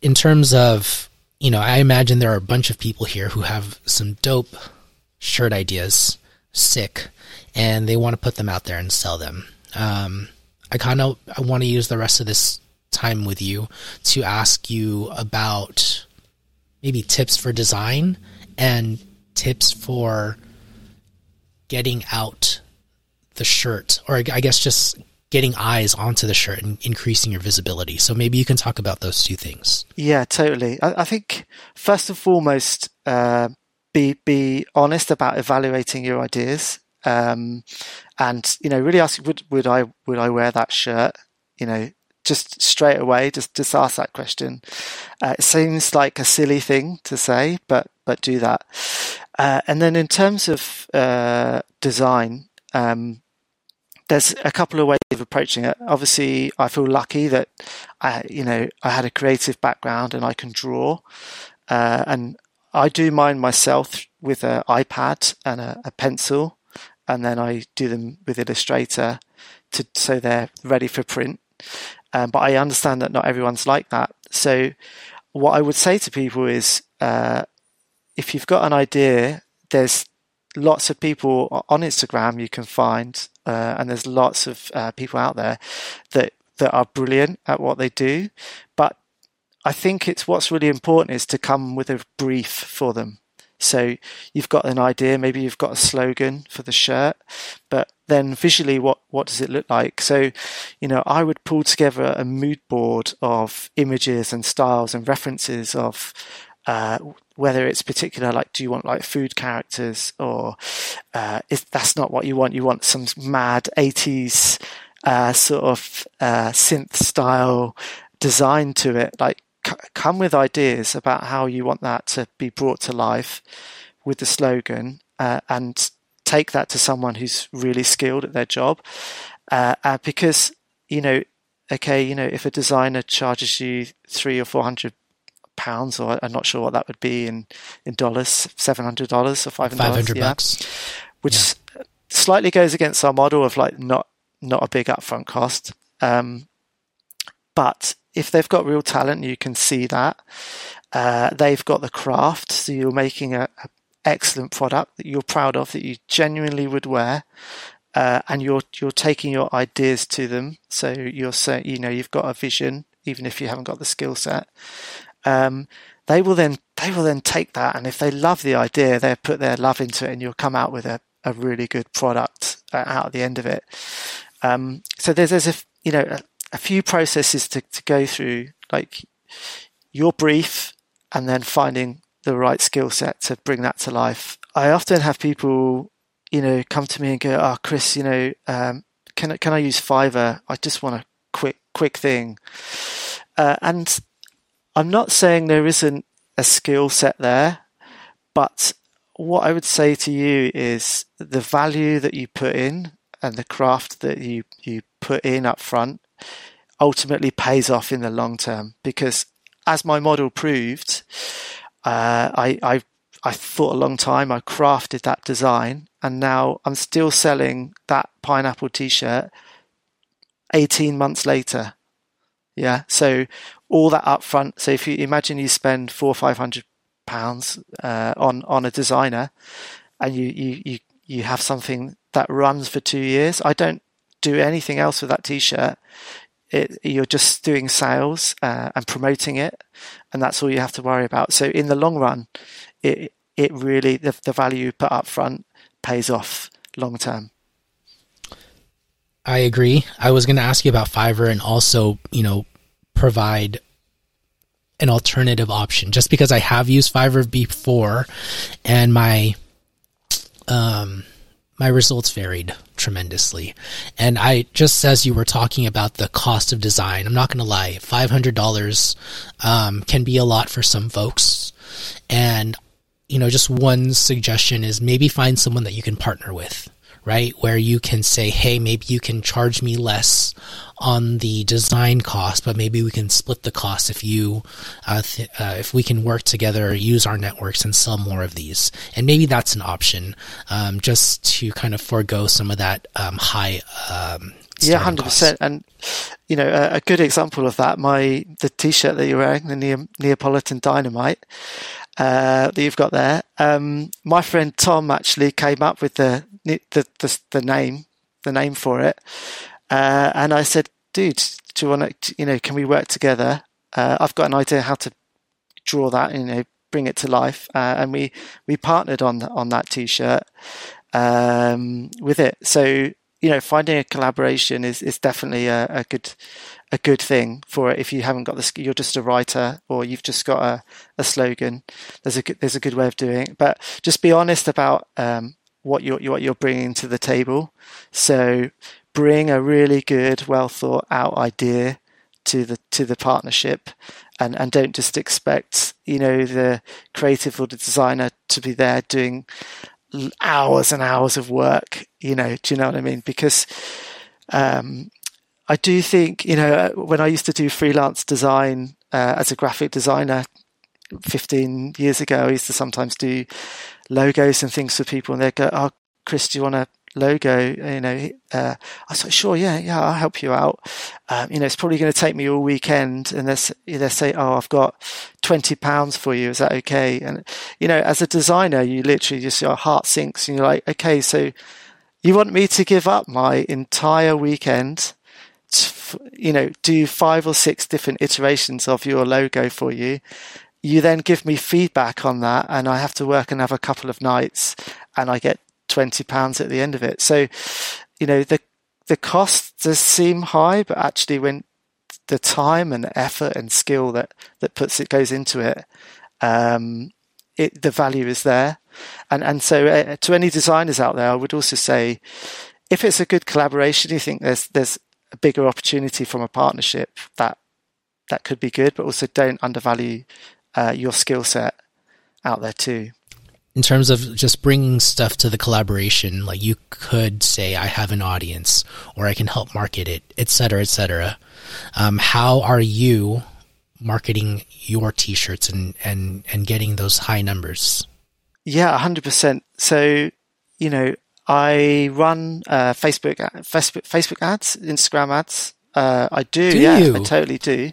In terms of you know i imagine there are a bunch of people here who have some dope shirt ideas sick and they want to put them out there and sell them. Um, I kind of I want to use the rest of this time with you to ask you about maybe tips for design and tips for getting out the shirt, or I guess just getting eyes onto the shirt and increasing your visibility. So maybe you can talk about those two things. Yeah, totally. I, I think first and foremost, uh, be be honest about evaluating your ideas um, and you know really ask would would I would I wear that shirt you know just straight away just just ask that question. Uh, it seems like a silly thing to say but but do that. Uh, and then in terms of uh, design um, there's a couple of ways of approaching it. Obviously I feel lucky that I you know I had a creative background and I can draw uh, and I do mine myself with an iPad and a, a pencil and then I do them with Illustrator to so they're ready for print. Um, but I understand that not everyone's like that. So what I would say to people is, uh, if you've got an idea, there's lots of people on Instagram you can find, uh, and there's lots of uh, people out there that that are brilliant at what they do. But I think it's what's really important is to come with a brief for them. So you've got an idea, maybe you've got a slogan for the shirt, but then visually, what, what does it look like? So, you know, I would pull together a mood board of images and styles and references of uh, whether it's particular, like, do you want like food characters or uh, if that's not what you want, you want some mad 80s uh, sort of uh, synth style design to it. Like, come with ideas about how you want that to be brought to life with the slogan uh, and take that to someone who's really skilled at their job. Uh, uh, because you know okay you know if a designer charges you three or four hundred pounds or I'm not sure what that would be in in dollars seven hundred dollars or five hundred yeah, bucks. Which yeah. slightly goes against our model of like not not a big upfront cost. Um, but if they've got real talent, you can see that. Uh, they've got the craft, so you're making a, a, excellent product that you're proud of, that you genuinely would wear, uh, and you're you're taking your ideas to them. So you're saying, you know, you've got a vision, even if you haven't got the skill set. Um, they will then they will then take that, and if they love the idea, they put their love into it, and you'll come out with a, a really good product uh, out at the end of it. Um, so there's there's a you know a few processes to, to go through, like your brief and then finding the right skill set to bring that to life. I often have people, you know, come to me and go, "Oh, Chris, you know, um, can can I use Fiverr? I just want a quick quick thing." Uh, and I'm not saying there isn't a skill set there, but what I would say to you is the value that you put in and the craft that you you put in up front ultimately pays off in the long term because as my model proved, uh, I, I I thought a long time. I crafted that design, and now I'm still selling that pineapple T-shirt. Eighteen months later, yeah. So all that upfront. So if you imagine you spend four or five hundred pounds uh, on on a designer, and you, you you you have something that runs for two years. I don't do anything else with that T-shirt it, you're just doing sales uh, and promoting it, and that's all you have to worry about. So in the long run, it it really the, the value you put up front pays off long term. I agree. I was going to ask you about Fiverr and also, you know, provide an alternative option just because I have used Fiverr before and my um my results varied tremendously. And I just as you were talking about the cost of design, I'm not going to lie, $500 um, can be a lot for some folks. And you know, just one suggestion is maybe find someone that you can partner with right? Where you can say, hey, maybe you can charge me less on the design cost, but maybe we can split the cost if you, uh, th- uh, if we can work together, use our networks and sell more of these. And maybe that's an option, um, just to kind of forego some of that um, high. Um, yeah, hundred percent. And you know, a, a, good example of that, my the T-shirt that you're wearing, the Neapolitan Dynamite uh, that you've got there. Um, my friend Tom actually came up with the the the, the name the name for it, uh, and I said, "Dude, do you want to? You know, can we work together? Uh, I've got an idea how to draw that. You know, bring it to life." Uh, and we we partnered on on that T-shirt um, with it. So you know, finding a collaboration is is definitely a, a good a good thing for it. If you haven't got the, you're just a writer or you've just got a, a slogan. There's a there's a good way of doing it. But just be honest about um, what you're what you're bringing to the table. So bring a really good, well thought out idea to the to the partnership, and and don't just expect you know the creative or the designer to be there doing hours and hours of work. You know, do you know what I mean? Because um, I do think, you know, when I used to do freelance design uh, as a graphic designer 15 years ago, I used to sometimes do logos and things for people, and they'd go, "Oh, Chris, do you want a logo?" You know, uh, I was like, "Sure, yeah, yeah, I'll help you out." Um, you know, it's probably going to take me all weekend, and they they say, "Oh, I've got 20 pounds for you. Is that okay?" And you know, as a designer, you literally just your heart sinks, and you're like, "Okay, so you want me to give up my entire weekend?" you know, do five or six different iterations of your logo for you you then give me feedback on that and I have to work another couple of nights and I get 20 pounds at the end of it. So, you know, the, the cost does seem high, but actually when the time and effort and skill that, that puts it goes into it, um, it, the value is there. And, and so uh, to any designers out there, I would also say, if it's a good collaboration, you think there's, there's a bigger opportunity from a partnership that, that could be good, but also don't undervalue uh, your skill set out there too. In terms of just bringing stuff to the collaboration, like you could say, I have an audience, or I can help market it, etc., etc. Um, how are you marketing your t-shirts and, and, and getting those high numbers? Yeah, hundred percent. So, you know, I run uh, Facebook, Facebook, Facebook ads, Instagram ads. Uh, I do, do yeah, you? I totally do.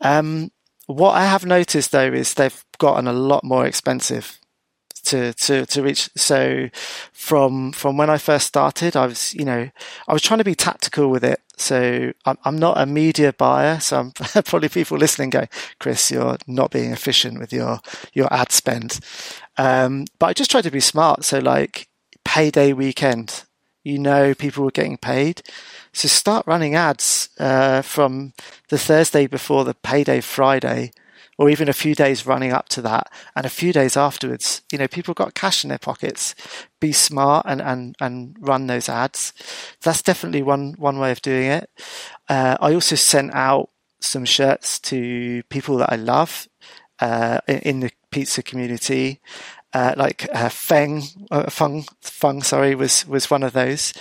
Um, what I have noticed though is they've gotten a lot more expensive to, to, to reach. So from, from when I first started, I was, you know, I was trying to be tactical with it. So I'm, I'm not a media buyer. So I'm probably people listening going, Chris, you're not being efficient with your, your ad spend. Um, but I just tried to be smart. So like payday weekend, you know, people were getting paid. So start running ads uh, from the Thursday before the payday Friday, or even a few days running up to that, and a few days afterwards. You know, people got cash in their pockets. Be smart and and and run those ads. That's definitely one one way of doing it. Uh, I also sent out some shirts to people that I love uh, in the pizza community. Uh, like uh, Feng, uh, Feng, Feng, sorry, was was one of those,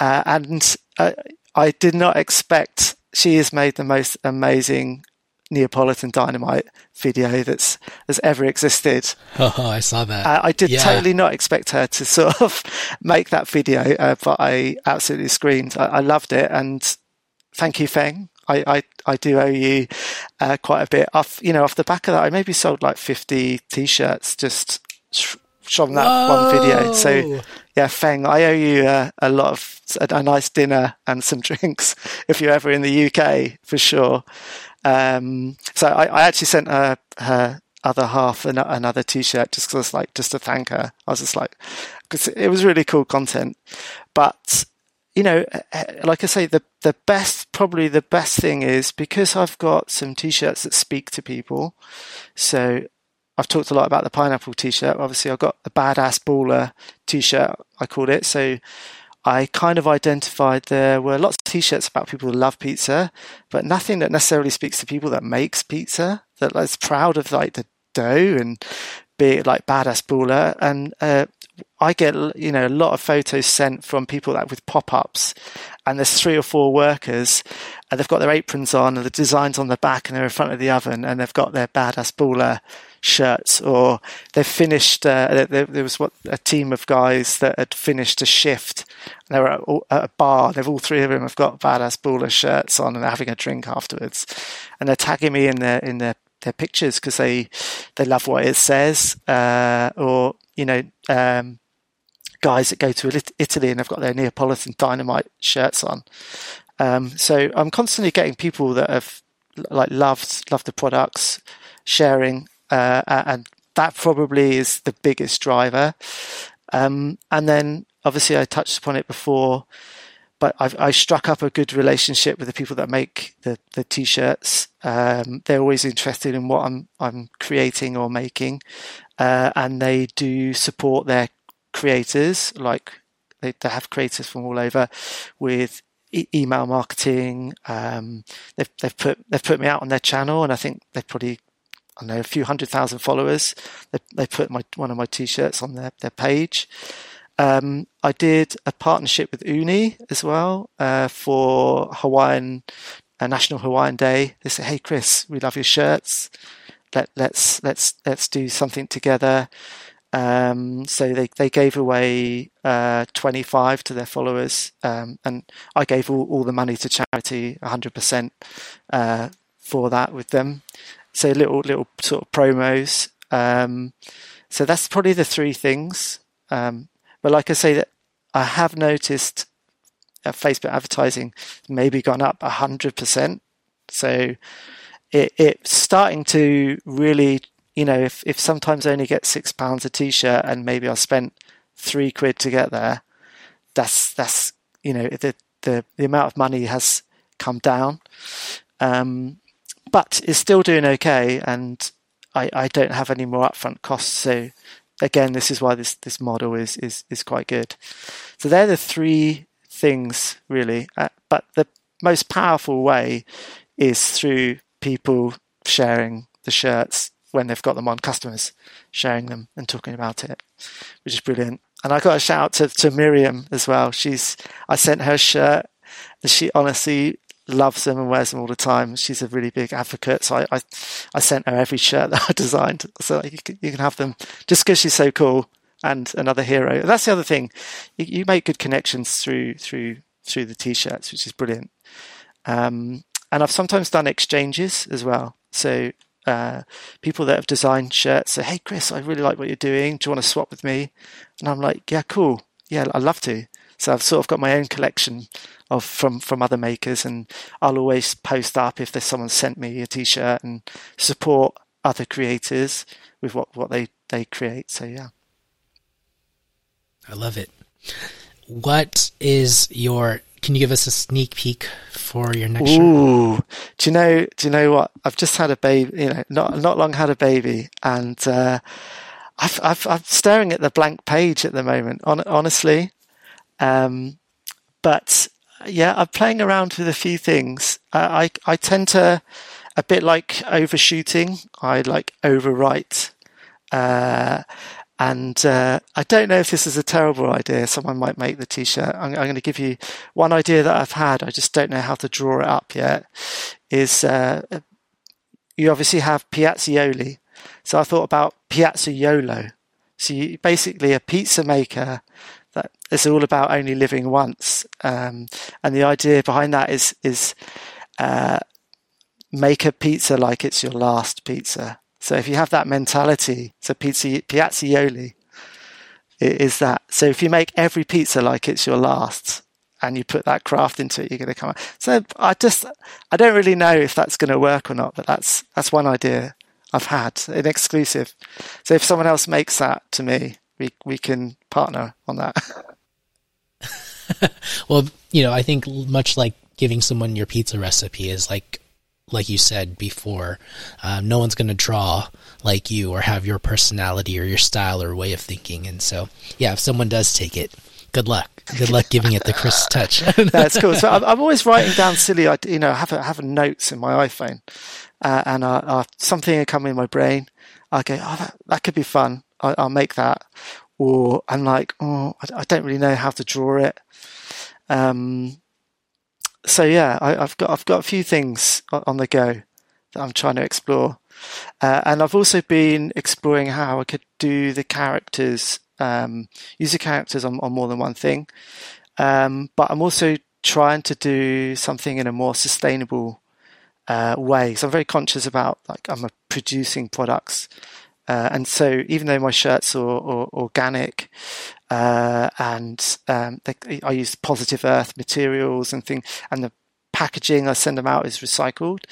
uh, and uh, I did not expect. She has made the most amazing Neapolitan Dynamite video that's has ever existed. Oh, I saw that. Uh, I did yeah. totally not expect her to sort of make that video, uh, but I absolutely screamed. I, I, loved it, and thank you, Feng. I, I, I do owe you uh, quite a bit. Off you know, off the back of that, I maybe sold like fifty t-shirts just from that Whoa. one video. So yeah, Feng, I owe you uh, a lot of a, a, nice dinner and some drinks if you're ever in the UK for sure. Um, so I, I, actually sent her her other half an, another T-shirt just because like just to thank her. I was just like because it was really cool content, but you know, like I say, the the best probably the best thing is because I've got some t-shirts that speak to people. So I've talked a lot about the pineapple t-shirt. Obviously, I've got the badass baller t-shirt. I called it. So I kind of identified there were lots of t-shirts about people who love pizza, but nothing that necessarily speaks to people that makes pizza. That is proud of like the dough and be like badass baller. And uh, I get you know a lot of photos sent from people that with pop-ups, and there's three or four workers, and they've got their aprons on and the designs on the back, and they're in front of the oven, and they've got their badass baller shirts, or they've finished. Uh, there, there, was what a team of guys that had finished a shift. they were at, at, a bar. They've all three of them have got badass baller shirts on, and they're having a drink afterwards, and they're tagging me in their in their their pictures because they they love what it says, uh, or you know. Um, guys that go to Italy and they've got their Neapolitan dynamite shirts on. Um, so I'm constantly getting people that have like loved loved the products, sharing, uh, and that probably is the biggest driver. Um, and then obviously I touched upon it before, but I've, I struck up a good relationship with the people that make the, the t-shirts. Um, they're always interested in what I'm, I'm creating or making. Uh, and they do support their creators, like they, they have creators from all over with email marketing. Um, they've, they've put, they've put me out on their channel and I think they've probably I know a few hundred thousand followers. They, they put my one of my t-shirts on their their page. Um, I did a partnership with Ooni as well uh, for Hawaiian uh, National Hawaiian Day. They said, "Hey Chris, we love your shirts. Let let's let's let's do something together." Um, so they, they gave away uh, 25 to their followers, um, and I gave all, all the money to charity, 100% uh, for that with them so little little sort of promos. Um, so that's probably the three things. Um, but like I say, that I have noticed Facebook advertising maybe gone up hundred percent. So it, it's starting to really, you know, if if sometimes I only get six pounds a t-shirt and maybe I spent three quid to get there, that's that's you know the the the amount of money has come down. Um, but is still doing okay, and I, I don't have any more upfront costs. So again, this is why this this model is is is quite good. So they're the three things really, uh, but the most powerful way is through people sharing the shirts when they've got them on, customers sharing them and talking about it, which is brilliant. And I got a shout out to, to Miriam as well. She's I sent her a shirt and she honestly loves them and wears them all the time. She's a really big advocate. So I, I, I sent her every shirt that I designed. So you can, you can have them just because she's so cool and another hero. That's the other thing. You, you, make good connections through, through, through the t-shirts, which is brilliant. Um, and I've sometimes done exchanges as well. So, uh, people that have designed shirts say, Hey, Chris, I really like what you're doing. Do you want to swap with me? And I'm like, yeah, cool. Yeah, I'd love to. So I've sort of got my own collection of from from other makers, and I'll always post up if there's someone sent me a t-shirt and support other creators with what what they they create. So yeah, I love it. What is your? Can you give us a sneak peek for your next? Ooh, shirt? do you know? Do you know what? I've just had a baby. You know, not not long had a baby, and uh, I've, I've, I'm staring at the blank page at the moment. On, honestly, um, but yeah, I'm playing around with a few things. Uh, I I tend to a bit like overshooting. I like overwrite. Uh, and uh, I don't know if this is a terrible idea. Someone might make the t-shirt. I'm, I'm, going to give you one idea that I've had. I just don't know how to draw it up yet. Is uh, you obviously have pizzaioli, so I thought about pizzaiolo. So you, basically, a pizza maker that it's all about only living once. Um, and the idea behind that is is uh, make a pizza like it's your last pizza. So if you have that mentality, so pizza pizzaioli is that. So if you make every pizza like it's your last, and you put that craft into it, you're going to come out. So I just I don't really know if that's going to work or not, but that's that's one idea I've had, an exclusive. So if someone else makes that to me, we we can partner on that. well, you know, I think much like giving someone your pizza recipe is like like you said before, um, no one's going to draw like you or have your personality or your style or way of thinking. And so, yeah, if someone does take it, good luck. Good luck giving it the Chris touch. That's cool. So I'm, I'm, always writing down silly, you know, I have a, have a notes in my iPhone, uh, and uh, uh, something will come in my brain. I go, oh, that, that could be fun. I, will make that. Or I'm like, oh, I, I, don't really know how to draw it. Um, so yeah, I, have got I've got a few things on the go that I'm trying to explore, uh, and I've also been exploring how I could do the characters, um, use the characters on, on more than one thing. Um, but I'm also trying to do something in a more sustainable uh, way. So I'm very conscious about like I'm producing products, uh, and so even though my shirts are, are organic, uh, and um, they, I use positive earth materials and things, and the packaging I send them out is recycled.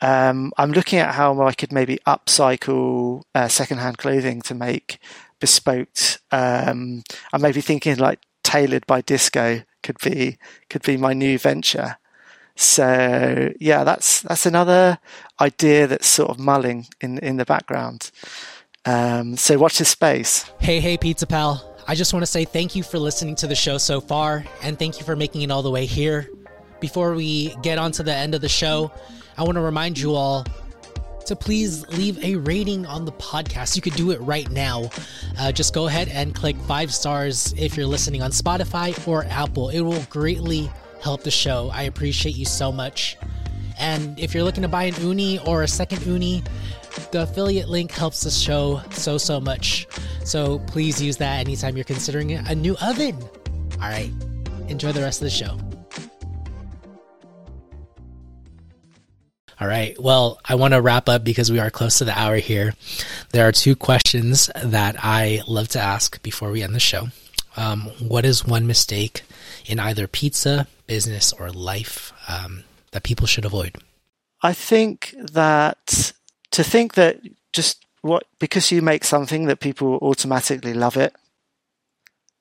Um, I'm looking at how I could maybe upcycle uh, secondhand clothing to make bespoke. Um, I'm maybe thinking like tailored by disco could be could be my new venture. So yeah, that's that's another idea that's sort of mulling in in the background. Um, so watch this space. Hey, hey, Pizza Pal. I just want to say thank you for listening to the show so far, and thank you for making it all the way here. Before we get on to the end of the show, I want to remind you all to please leave a rating on the podcast. You could do it right now. Uh, just go ahead and click five stars if you're listening on Spotify or Apple. It will greatly help the show. I appreciate you so much. And if you're looking to buy an Ooni or a second Ooni, the affiliate link helps the show so, so much. So please use that anytime you're considering a new oven. All right, enjoy the rest of the show. All right. Well, I want to wrap up because we are close to the hour here. There are two questions that I love to ask before we end the show. Um, what is one mistake in either pizza, business, or life um, that people should avoid? I think that to think that just what because you make something that people automatically love it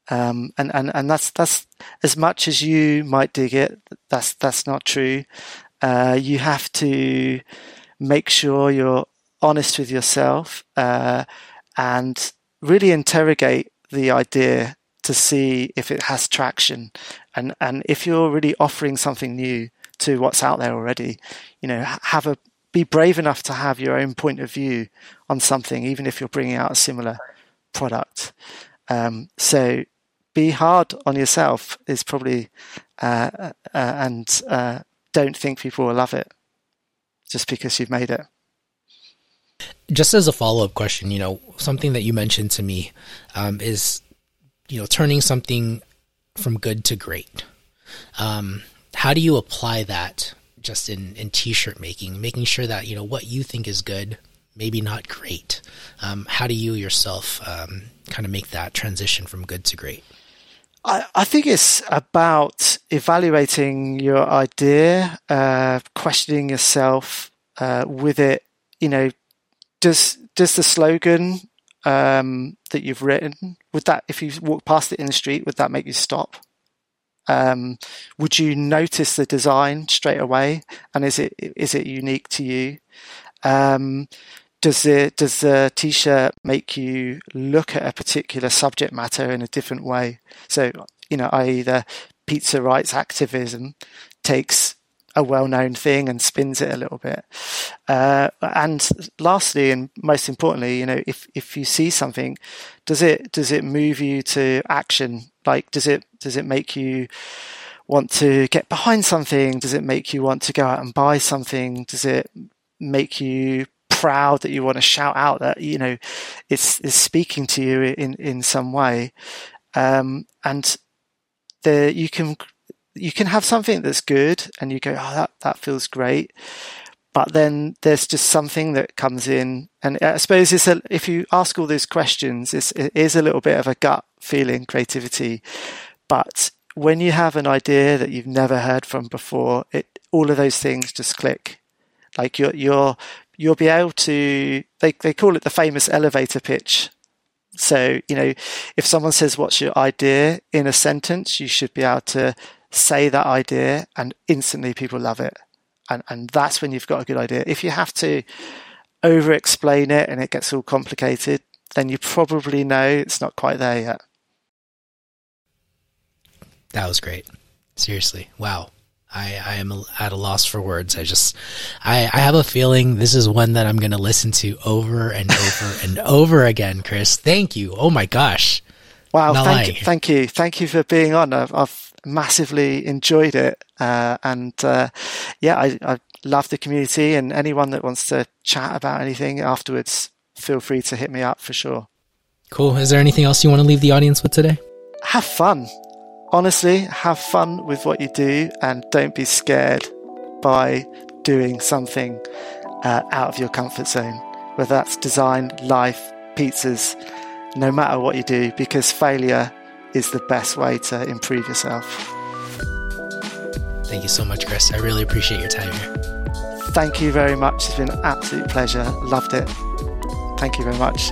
um, and, and, and that's that's as much as you might dig it that's that's not true uh, you have to make sure you're honest with yourself uh, and really interrogate the idea to see if it has traction and and if you're really offering something new to what's out there already you know have a be brave enough to have your own point of view on something, even if you're bringing out a similar product. Um, so be hard on yourself is probably, uh, uh, and uh, don't think people will love it just because you've made it. Just as a follow up question, you know, something that you mentioned to me um, is, you know, turning something from good to great. Um, how do you apply that just in, in t-shirt making, making sure that, you know, what you think is good, maybe not great. Um, how do you yourself um, kind of make that transition from good to great? I, I think it's about evaluating your idea, uh, questioning yourself uh, with it. You know, does does the slogan um, that you've written would that if you walk past it in the street would that make you stop? Um, would you notice the design straight away? And is it is it unique to you? Um, does the does the t-shirt make you look at a particular subject matter in a different way? So you know, i.e., the pizza rights activism takes a well-known thing and spins it a little bit. Uh, and lastly, and most importantly, you know, if if you see something, does it does it move you to action? Like, does it does it make you want to get behind something? Does it make you want to go out and buy something? Does it make you proud that you want to shout out that you know it's, it's speaking to you in in some way? Um, and the you can you can have something that's good and you go, oh, that, that feels great. But then there's just something that comes in. And I suppose it's a, if you ask all those questions, it's, it is a little bit of a gut feeling creativity. But when you have an idea that you've never heard from before, it, all of those things just click. Like you're, you're, you'll be able to, they, they call it the famous elevator pitch. So, you know, if someone says, what's your idea in a sentence, you should be able to say that idea and instantly people love it. And, and that's when you've got a good idea. If you have to over explain it and it gets all complicated, then you probably know it's not quite there yet. That was great. Seriously. Wow. I, I am at a loss for words. I just, I, I have a feeling this is one that I'm going to listen to over and over and over again, Chris. Thank you. Oh my gosh. Wow. thank you, thank you. Thank you for being on. I've, I've massively enjoyed it. Uh, and, uh, yeah, I, I love the community and anyone that wants to chat about anything afterwards, feel free to hit me up for sure. Cool. Is there anything else you want to leave the audience with today? Have fun honestly, have fun with what you do and don't be scared by doing something uh, out of your comfort zone, whether that's design, life, pizzas, no matter what you do, because failure is the best way to improve yourself. Thank you so much, Chris. I really appreciate your time here. Thank you very much. It's been an absolute pleasure. Loved it. Thank you very much.